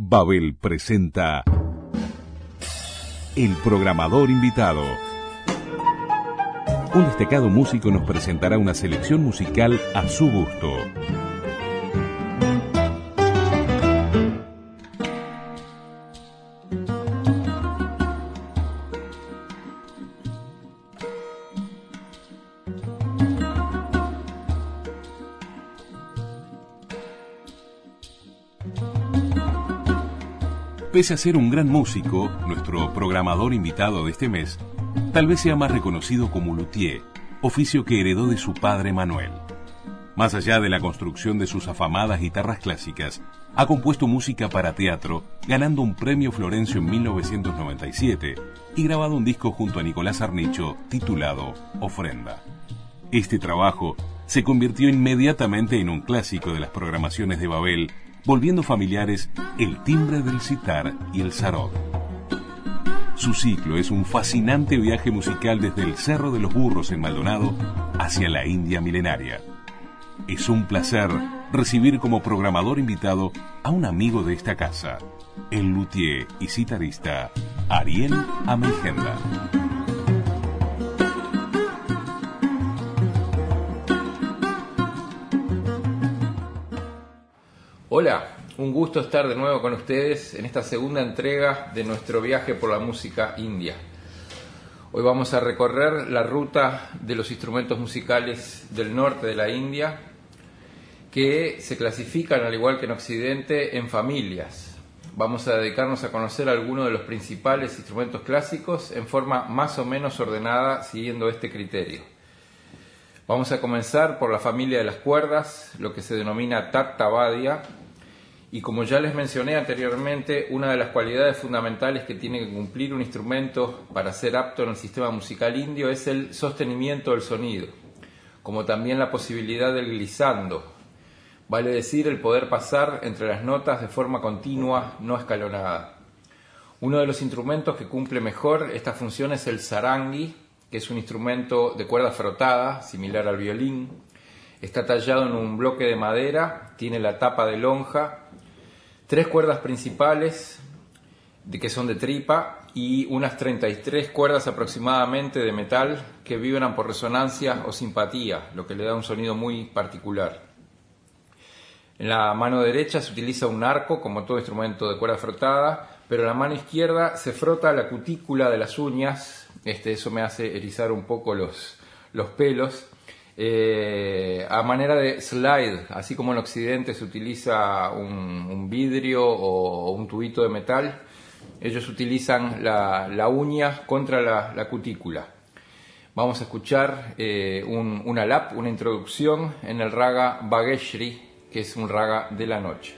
Babel presenta El programador invitado. Un destacado músico nos presentará una selección musical a su gusto. Pese a ser un gran músico, nuestro programador invitado de este mes tal vez sea más reconocido como luthier, oficio que heredó de su padre Manuel. Más allá de la construcción de sus afamadas guitarras clásicas, ha compuesto música para teatro, ganando un premio Florencio en 1997 y grabado un disco junto a Nicolás Arnicho titulado Ofrenda. Este trabajo se convirtió inmediatamente en un clásico de las programaciones de Babel volviendo familiares el timbre del sitar y el sarod. Su ciclo es un fascinante viaje musical desde el Cerro de los Burros en Maldonado hacia la India milenaria. Es un placer recibir como programador invitado a un amigo de esta casa, el luthier y citarista Ariel Ameigenda. Hola, un gusto estar de nuevo con ustedes en esta segunda entrega de nuestro viaje por la música india. Hoy vamos a recorrer la ruta de los instrumentos musicales del norte de la India que se clasifican, al igual que en Occidente, en familias. Vamos a dedicarnos a conocer algunos de los principales instrumentos clásicos en forma más o menos ordenada siguiendo este criterio. Vamos a comenzar por la familia de las cuerdas, lo que se denomina Tattavadia, y como ya les mencioné anteriormente, una de las cualidades fundamentales que tiene que cumplir un instrumento para ser apto en el sistema musical indio es el sostenimiento del sonido, como también la posibilidad del glissando, vale decir el poder pasar entre las notas de forma continua, no escalonada. Uno de los instrumentos que cumple mejor esta función es el sarangi, que es un instrumento de cuerda frotada, similar al violín. Está tallado en un bloque de madera, tiene la tapa de lonja tres cuerdas principales de, que son de tripa y unas 33 cuerdas aproximadamente de metal que vibran por resonancia o simpatía, lo que le da un sonido muy particular. En la mano derecha se utiliza un arco, como todo instrumento de cuerda frotada, pero en la mano izquierda se frota la cutícula de las uñas, este, eso me hace erizar un poco los, los pelos, eh, a manera de slide, así como en Occidente se utiliza un, vidrio o, un tubito de metal, ellos utilizan la, uña contra la, cutícula. Vamos a escuchar eh, un, una lap, una introducción en el raga Bageshri, que es un raga de la noche.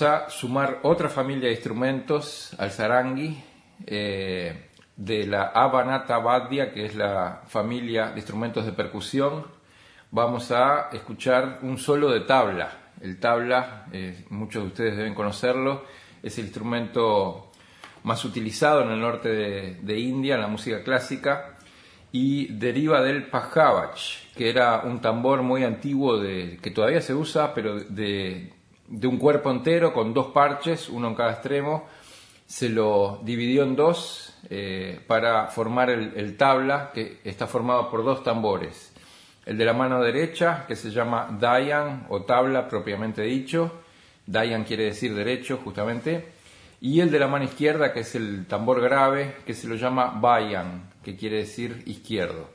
Vamos a sumar otra familia de instrumentos al sarangi eh, de la Abanata Badia, que es la familia de instrumentos de percusión. Vamos a escuchar un solo de tabla. El tabla, eh, muchos de ustedes deben conocerlo, es el instrumento más utilizado en el norte de, India, en la música clásica, y deriva del pajabach, que era un tambor muy antiguo de, que todavía se usa, pero de, de un cuerpo entero con dos parches, uno en cada extremo. Se lo dividió en dos eh, para formar el, tabla, que está formado por dos tambores. El de la mano derecha, que se llama Dayan o tabla propiamente dicho. Dayan quiere decir derecho, justamente. Y el de la mano izquierda, que es el tambor grave, que se lo llama Bayan, que quiere decir izquierdo.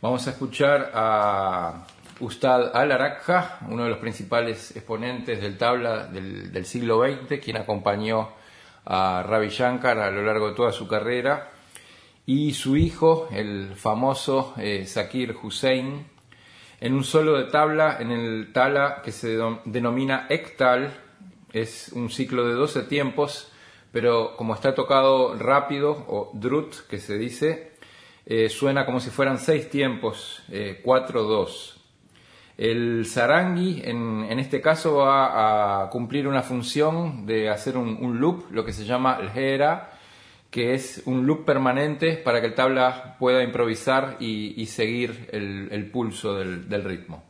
Vamos a escuchar a Ustad al-Arakha, uno de los principales exponentes del tabla del, siglo XX, quien acompañó a Ravi Shankar a lo largo de toda su carrera, y su hijo, el famoso eh, Zakir Hussein, en un solo de tabla, en el tala que se denomina Ektal, es un ciclo de 12 tiempos, pero como está tocado rápido, o drut, que se dice, eh, suena como si fueran seis tiempos, 4-2. Eh, el sarangi, en, este caso, va a cumplir una función de hacer un, loop, lo que se llama el hera, que es un loop permanente para que el tabla pueda improvisar y, seguir el, pulso del ritmo.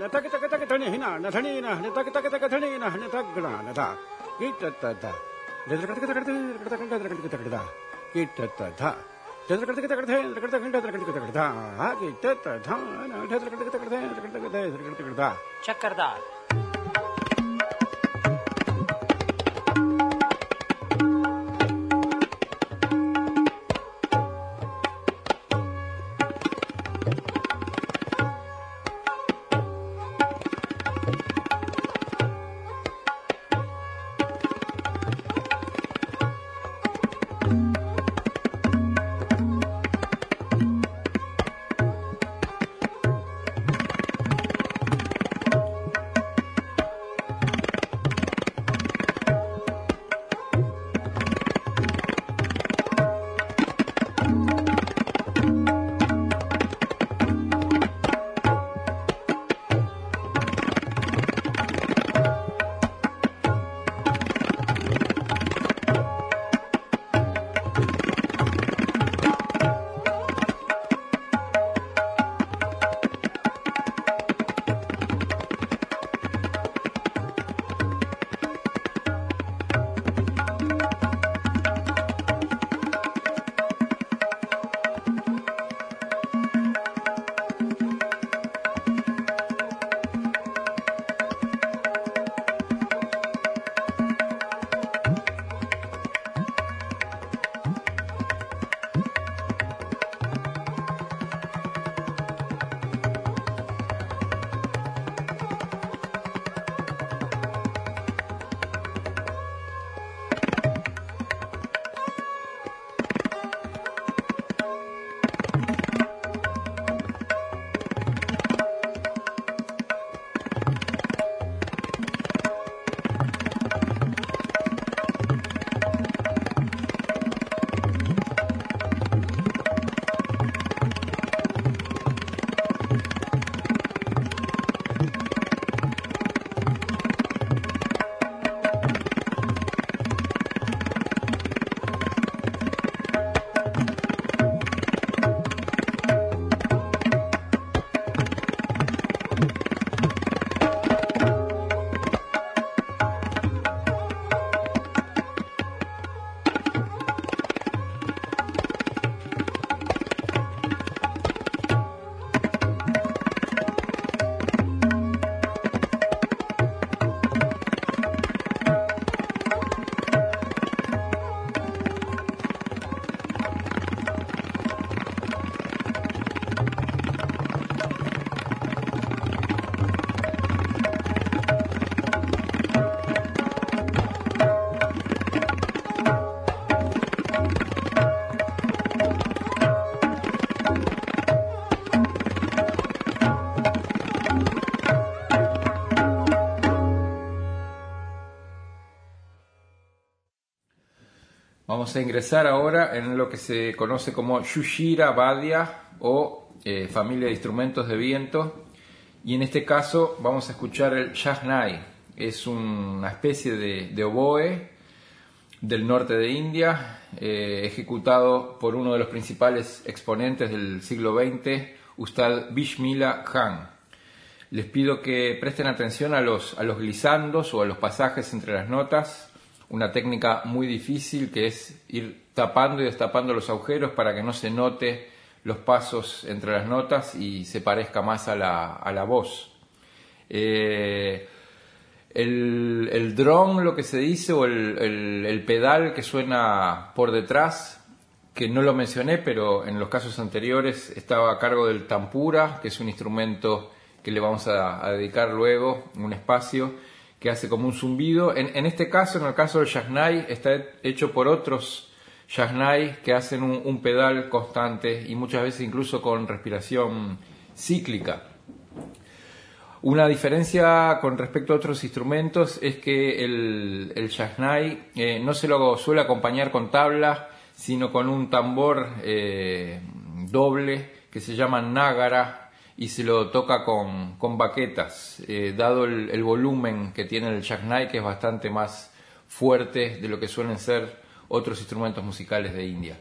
ಣ ತಕ ತಕ ತಕ ಥಣಿ ಹಿನ ತಕ ತಕ ತಕ ನ ಹಣ ತಕ್ ಗಣ ನ ಧ ಇಟ್ಟ, ತ ಧ ದದ್ರ ಕಟ ಕಟ ಕಟ ಕಟ ಕಟ ದದ್ರ ಕಟ ಕಟ ಧ ಇಟ್ಟ, ತ ಧ ದದ್ರ ಕಟ ಕಟ ಕಟ ನ Vamos a ingresar ahora en lo que se conoce como Shushira Badia o eh, familia de instrumentos de viento. Y en este caso vamos a escuchar el Shahnai. Es una especie de, de oboe del norte de India, eh, ejecutado por uno de los principales exponentes del siglo XX, Ustad Bishmila Khan. Les pido que presten atención a los, a los glisandos o a los pasajes entre las notas una técnica muy difícil que es ir tapando y destapando los agujeros para que no se note los pasos entre las notas y se parezca más a la, a la voz. Eh, el, el lo que se dice, o el, el, pedal que suena por detrás, que no lo mencioné, pero en los casos anteriores estaba a cargo del tampura, que es un instrumento que le vamos a dedicar luego un espacio que hace como un zumbido. En, en, este caso, en el caso del Shahnai, está hecho por otros Shahnai que hacen un, pedal constante y muchas veces incluso con respiración cíclica. Una diferencia con respecto a otros instrumentos es que el, el eh, no se lo suele acompañar con tabla, sino con un tambor eh, doble que se llama Nagara y se lo toca con, con baquetas, eh, dado el, el, volumen que tiene el Shahnai, que es bastante más fuerte de lo que suelen ser otros instrumentos musicales de India.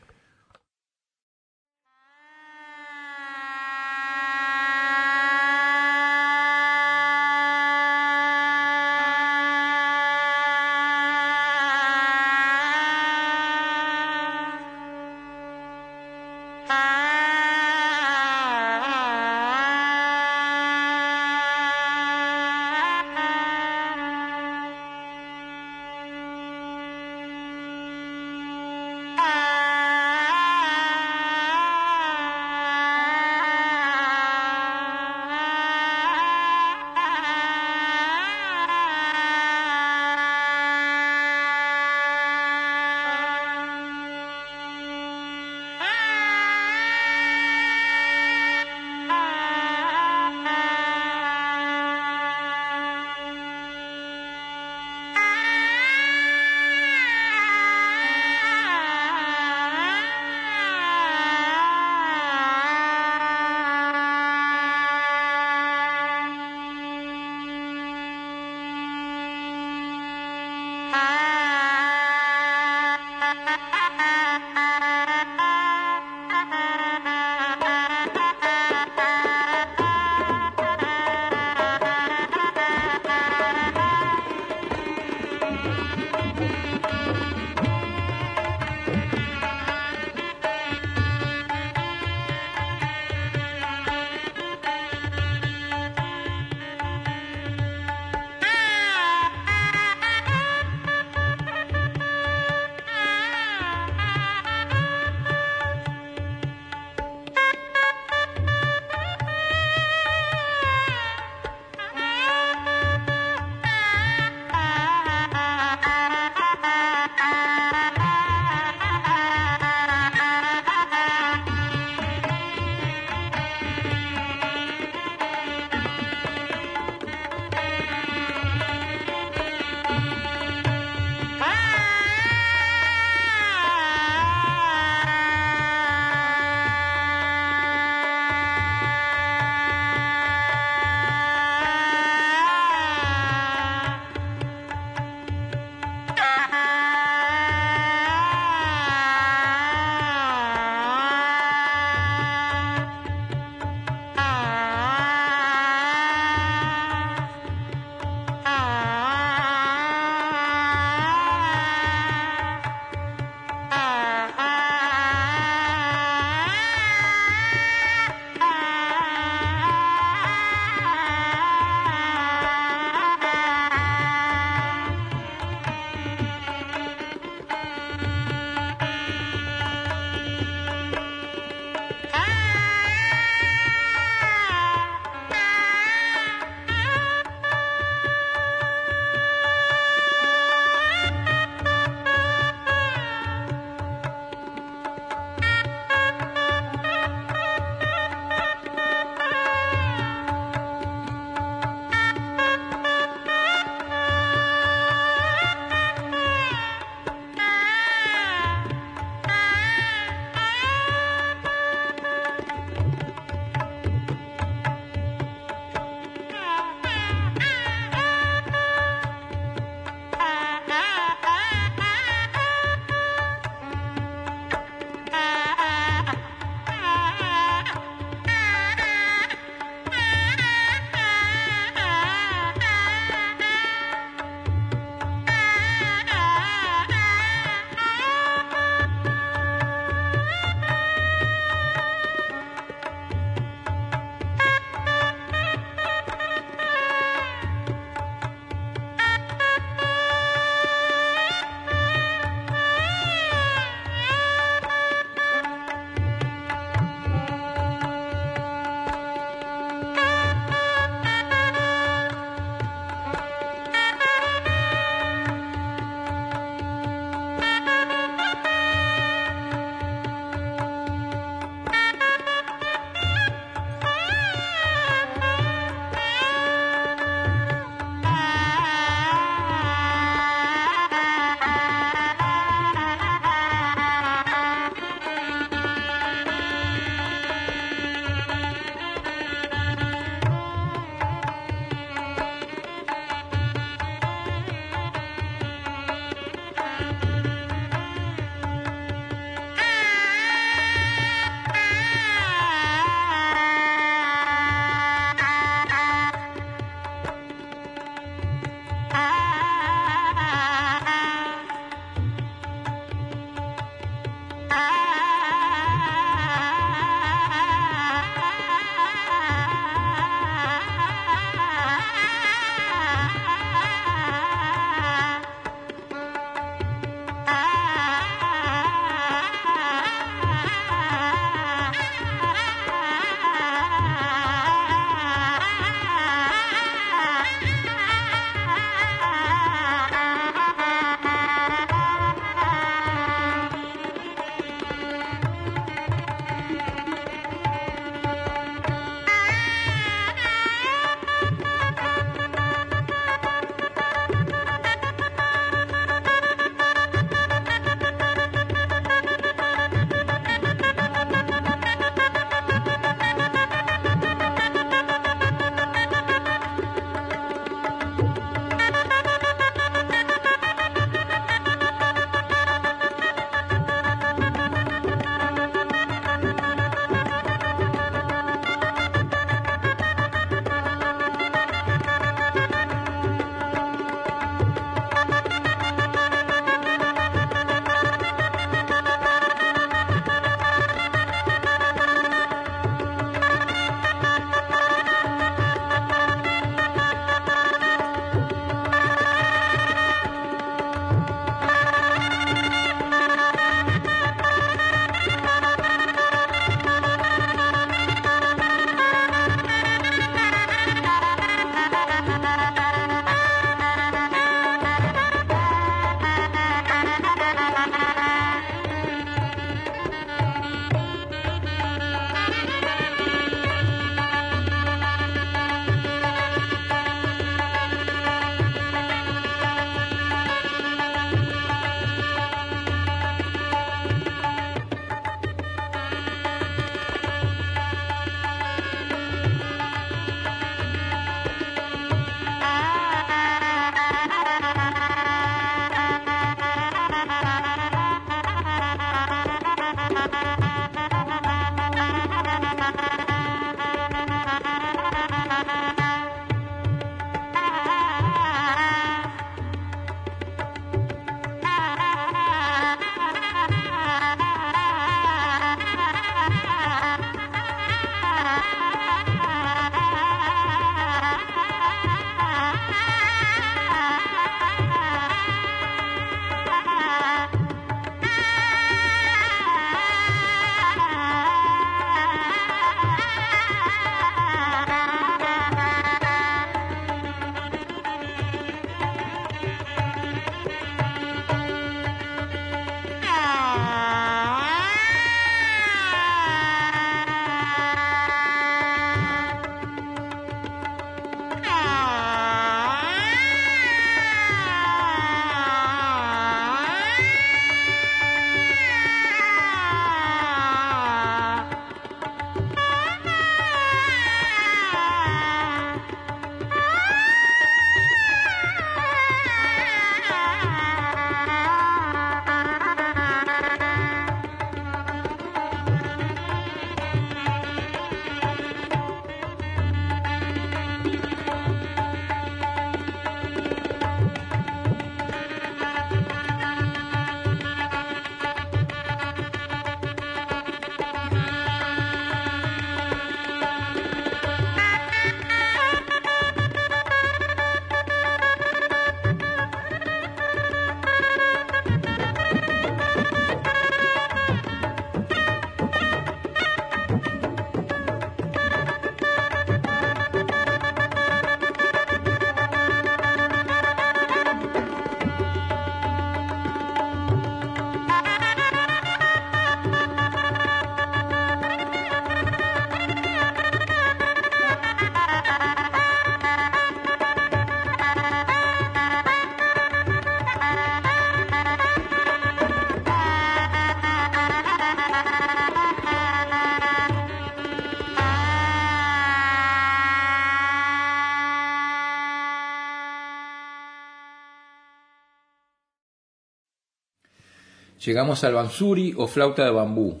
Llegamos al bansuri o flauta de bambú.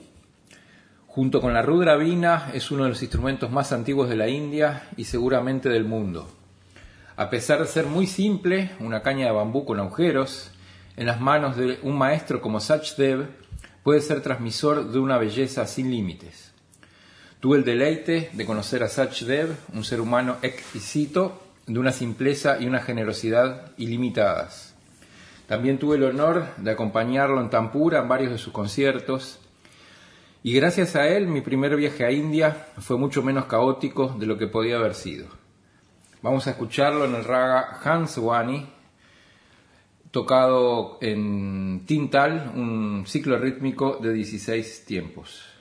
Junto con la rudravina es uno de los instrumentos más antiguos de la India y seguramente del mundo. A pesar de ser muy simple, una caña de bambú con agujeros, en las manos de un maestro como Sachdev puede ser transmisor de una belleza sin límites. Tuve el deleite de conocer a Sachdev, un ser humano exquisito, de una simpleza y una generosidad ilimitadas. También tuve el honor de acompañarlo en Tampura en varios de sus conciertos, y gracias a él mi primer viaje a India fue mucho menos caótico de lo que podía haber sido. Vamos a escucharlo en el raga Hanswani, tocado en Tintal, un ciclo rítmico de 16 tiempos.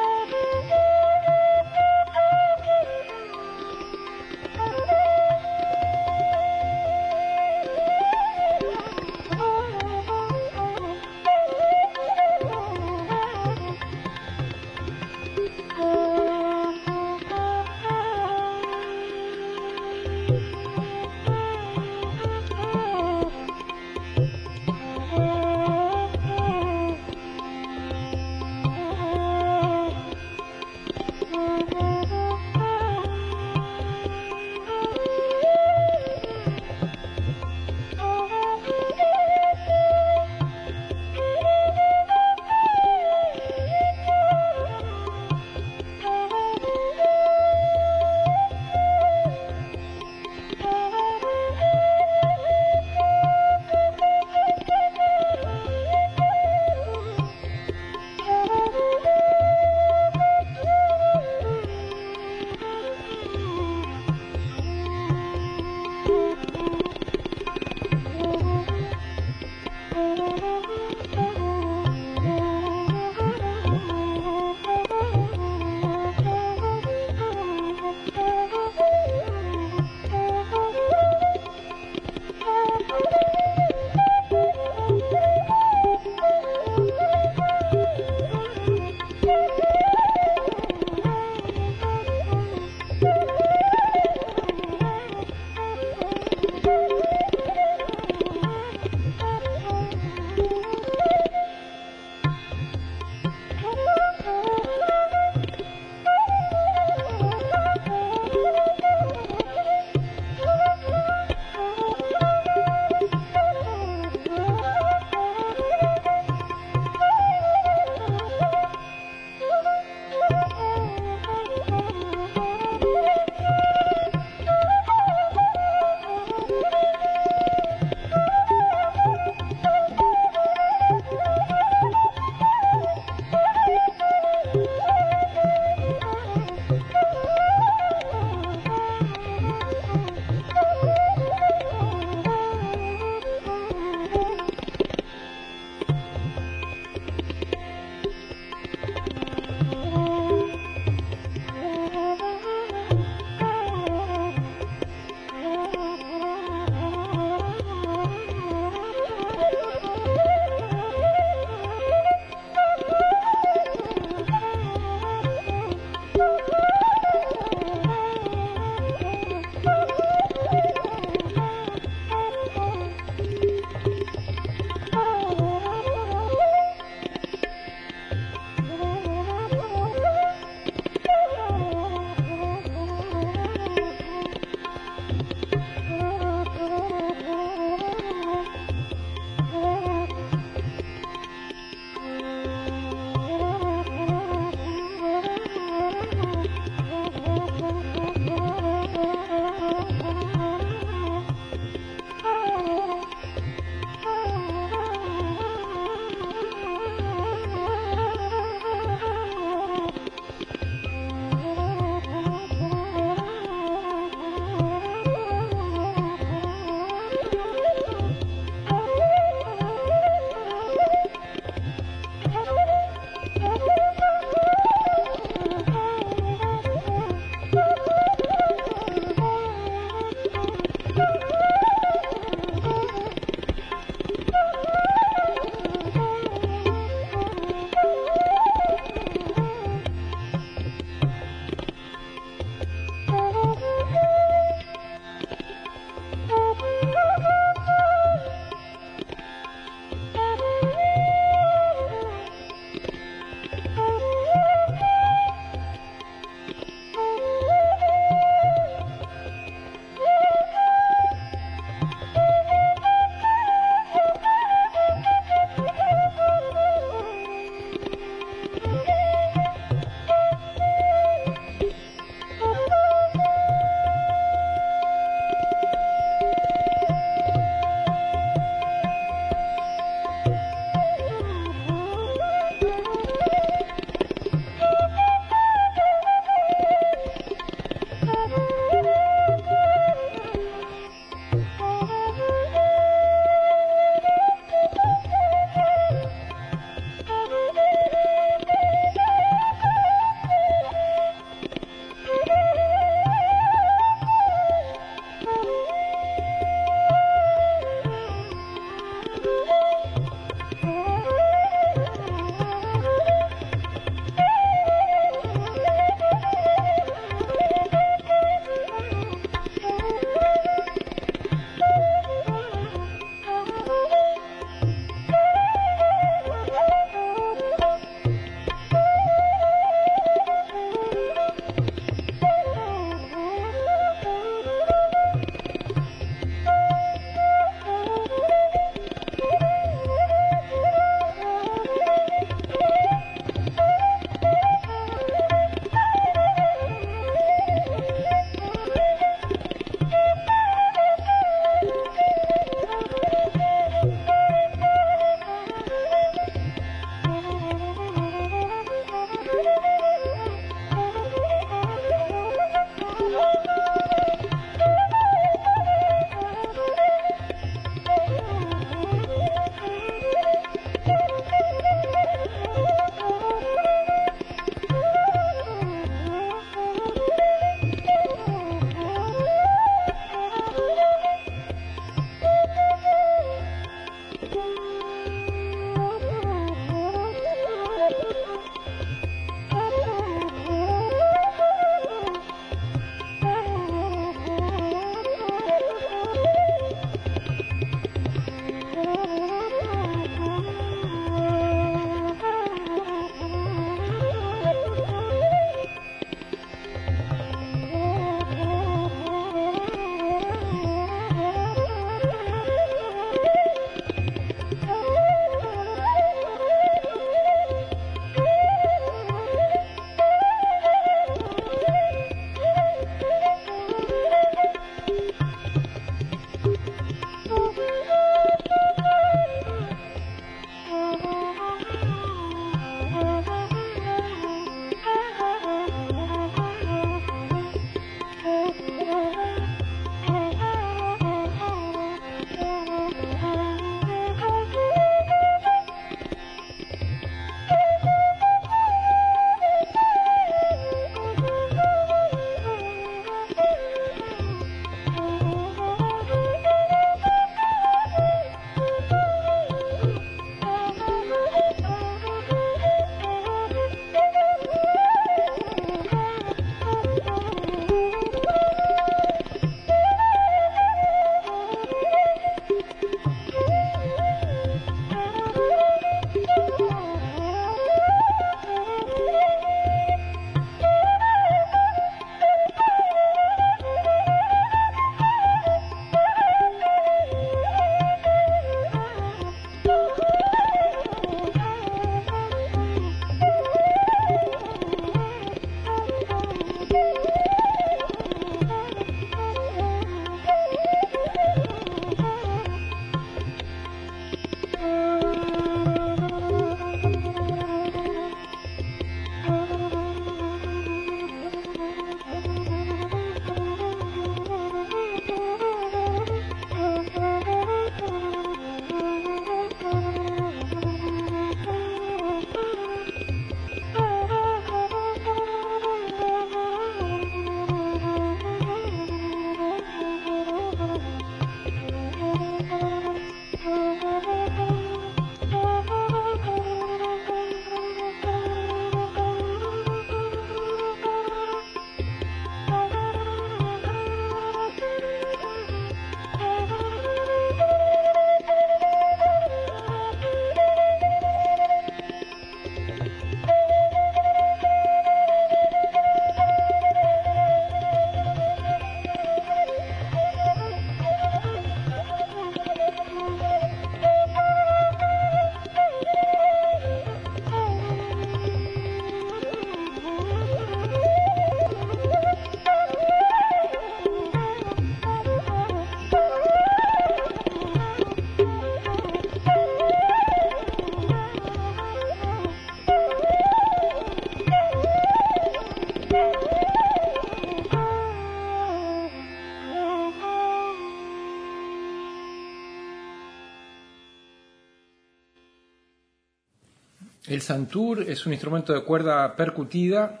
Santur es un instrumento de cuerda percutida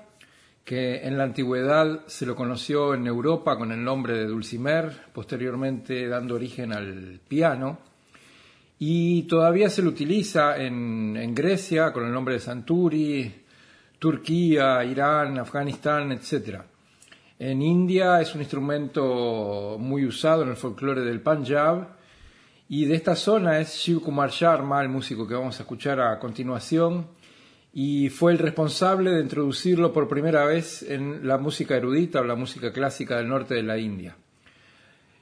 que en la antigüedad se lo conoció en Europa con el nombre de dulcimer, posteriormente dando origen al piano, y todavía se lo utiliza en, en Grecia con el nombre de santuri, Turquía, Irán, Afganistán, etc. En India es un instrumento muy usado en el folclore del Punjab y de esta zona es Shiv Kumar Sharma, el músico que vamos a escuchar a continuación, y fue el responsable de introducirlo por primera vez en la música erudita o la música clásica del norte de la India.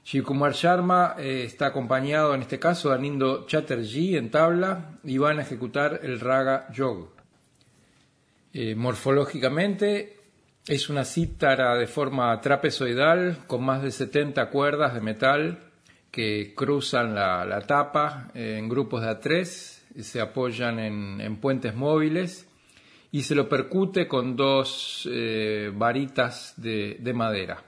Shiv Kumar Sharma eh, está acompañado en este caso de Anindo Chatterjee en tabla y van a ejecutar el raga yog. Eh, morfológicamente es una cítara de forma trapezoidal con más de 70 cuerdas de metal que cruzan la, tapa en grupos de A3, se apoyan en, puentes móviles y se lo percute con dos eh, varitas de madera.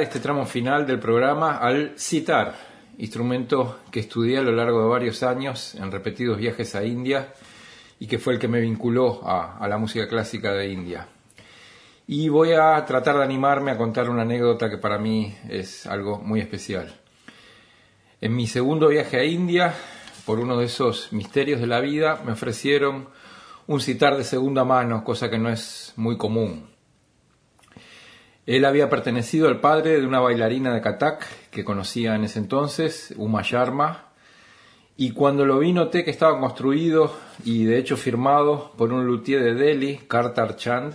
Este tramo final del programa al citar, instrumento que estudié a lo largo de varios años en repetidos viajes a India y que fue el que me vinculó a, a la música clásica de India. Y voy a tratar de animarme a contar una anécdota que para mí es algo muy especial. En mi segundo viaje a India, por uno de esos misterios de la vida, me ofrecieron un citar de segunda mano, cosa que no es muy común. Él había pertenecido al padre de una bailarina de Katak que conocía en ese entonces, Uma Sharma, y cuando lo vi noté que estaba construido y de hecho firmado por un luthier de Delhi, Kartar Chand,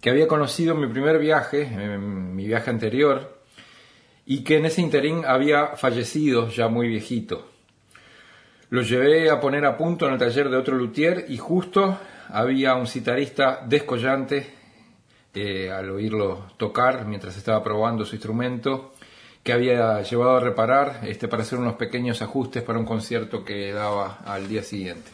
que había conocido en mi primer viaje, en mi viaje anterior, y que en ese interín había fallecido ya muy viejito. Lo llevé a poner a punto en el taller de otro luthier y justo había un citarista descollante eh, al oírlo tocar mientras estaba probando su instrumento que había llevado a reparar este, para hacer unos pequeños ajustes para un concierto que daba al día siguiente.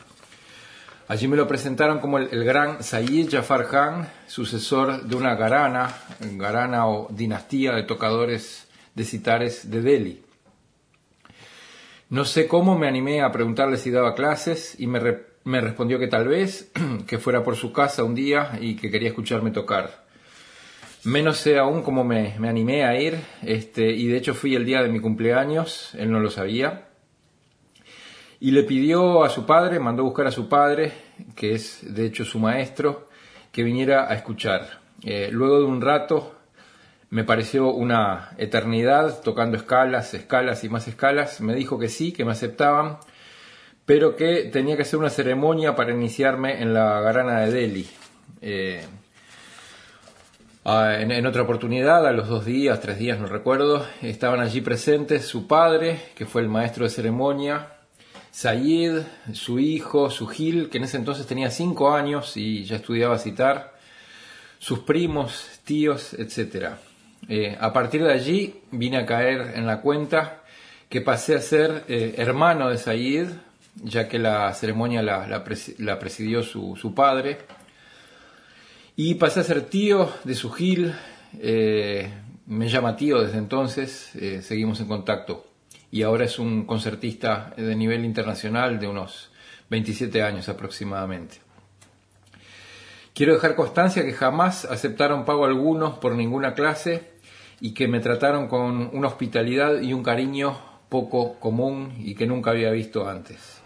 Allí me lo presentaron como el, gran Sayyid Jafar Khan, sucesor de una garana, garana o dinastía de tocadores de citares de Delhi. No sé cómo me animé a preguntarle si daba clases y me, me respondió que tal vez, que fuera por su casa un día y que quería escucharme tocar. Menos sé aún cómo me, animé a ir, este, y de hecho fui el día de mi cumpleaños, él no lo sabía y le pidió a su padre, mandó a buscar a su padre, que es de hecho su maestro, que viniera a escuchar. Eh, luego de un rato, me pareció una eternidad, tocando escalas, escalas y más escalas, me dijo que sí, que me aceptaban, pero que tenía que hacer una ceremonia para iniciarme en la garana de Delhi. Eh, en, en, otra oportunidad, a los dos días, tres días, no recuerdo, estaban allí presentes su padre, que fue el maestro de ceremonia, Sayid, su hijo, su Gil, que en ese entonces tenía cinco años y ya estudiaba citar, sus primos, tíos, etc. Eh, a partir de allí vine a caer en la cuenta que pasé a ser eh, hermano de Sayid, ya que la ceremonia la, presidió su, padre, y pasé a ser tío de su Gil, eh, me llama tío desde entonces, seguimos en contacto y ahora es un concertista de nivel internacional de unos 27 años aproximadamente. Quiero dejar constancia que jamás aceptaron pago alguno por ninguna clase y que me trataron con una hospitalidad y un cariño poco común y que nunca había visto antes.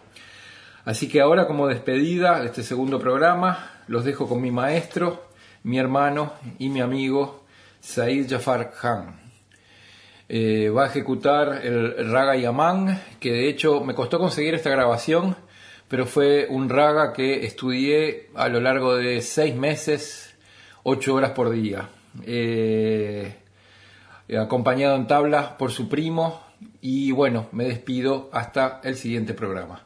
Así que ahora como despedida de este segundo programa, los dejo con mi maestro, mi hermano y mi amigo Said Jafar Khan. Eh, va a ejecutar el Raga Yaman, que de hecho me costó conseguir esta grabación, pero fue un raga que estudié a lo largo de seis meses, ocho horas por día. Eh, acompañado en tablas por su primo y bueno, me despido hasta el siguiente programa.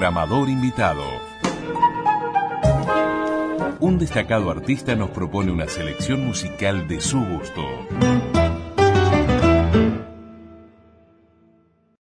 Programador invitado. Un destacado artista nos propone una selección musical de su gusto.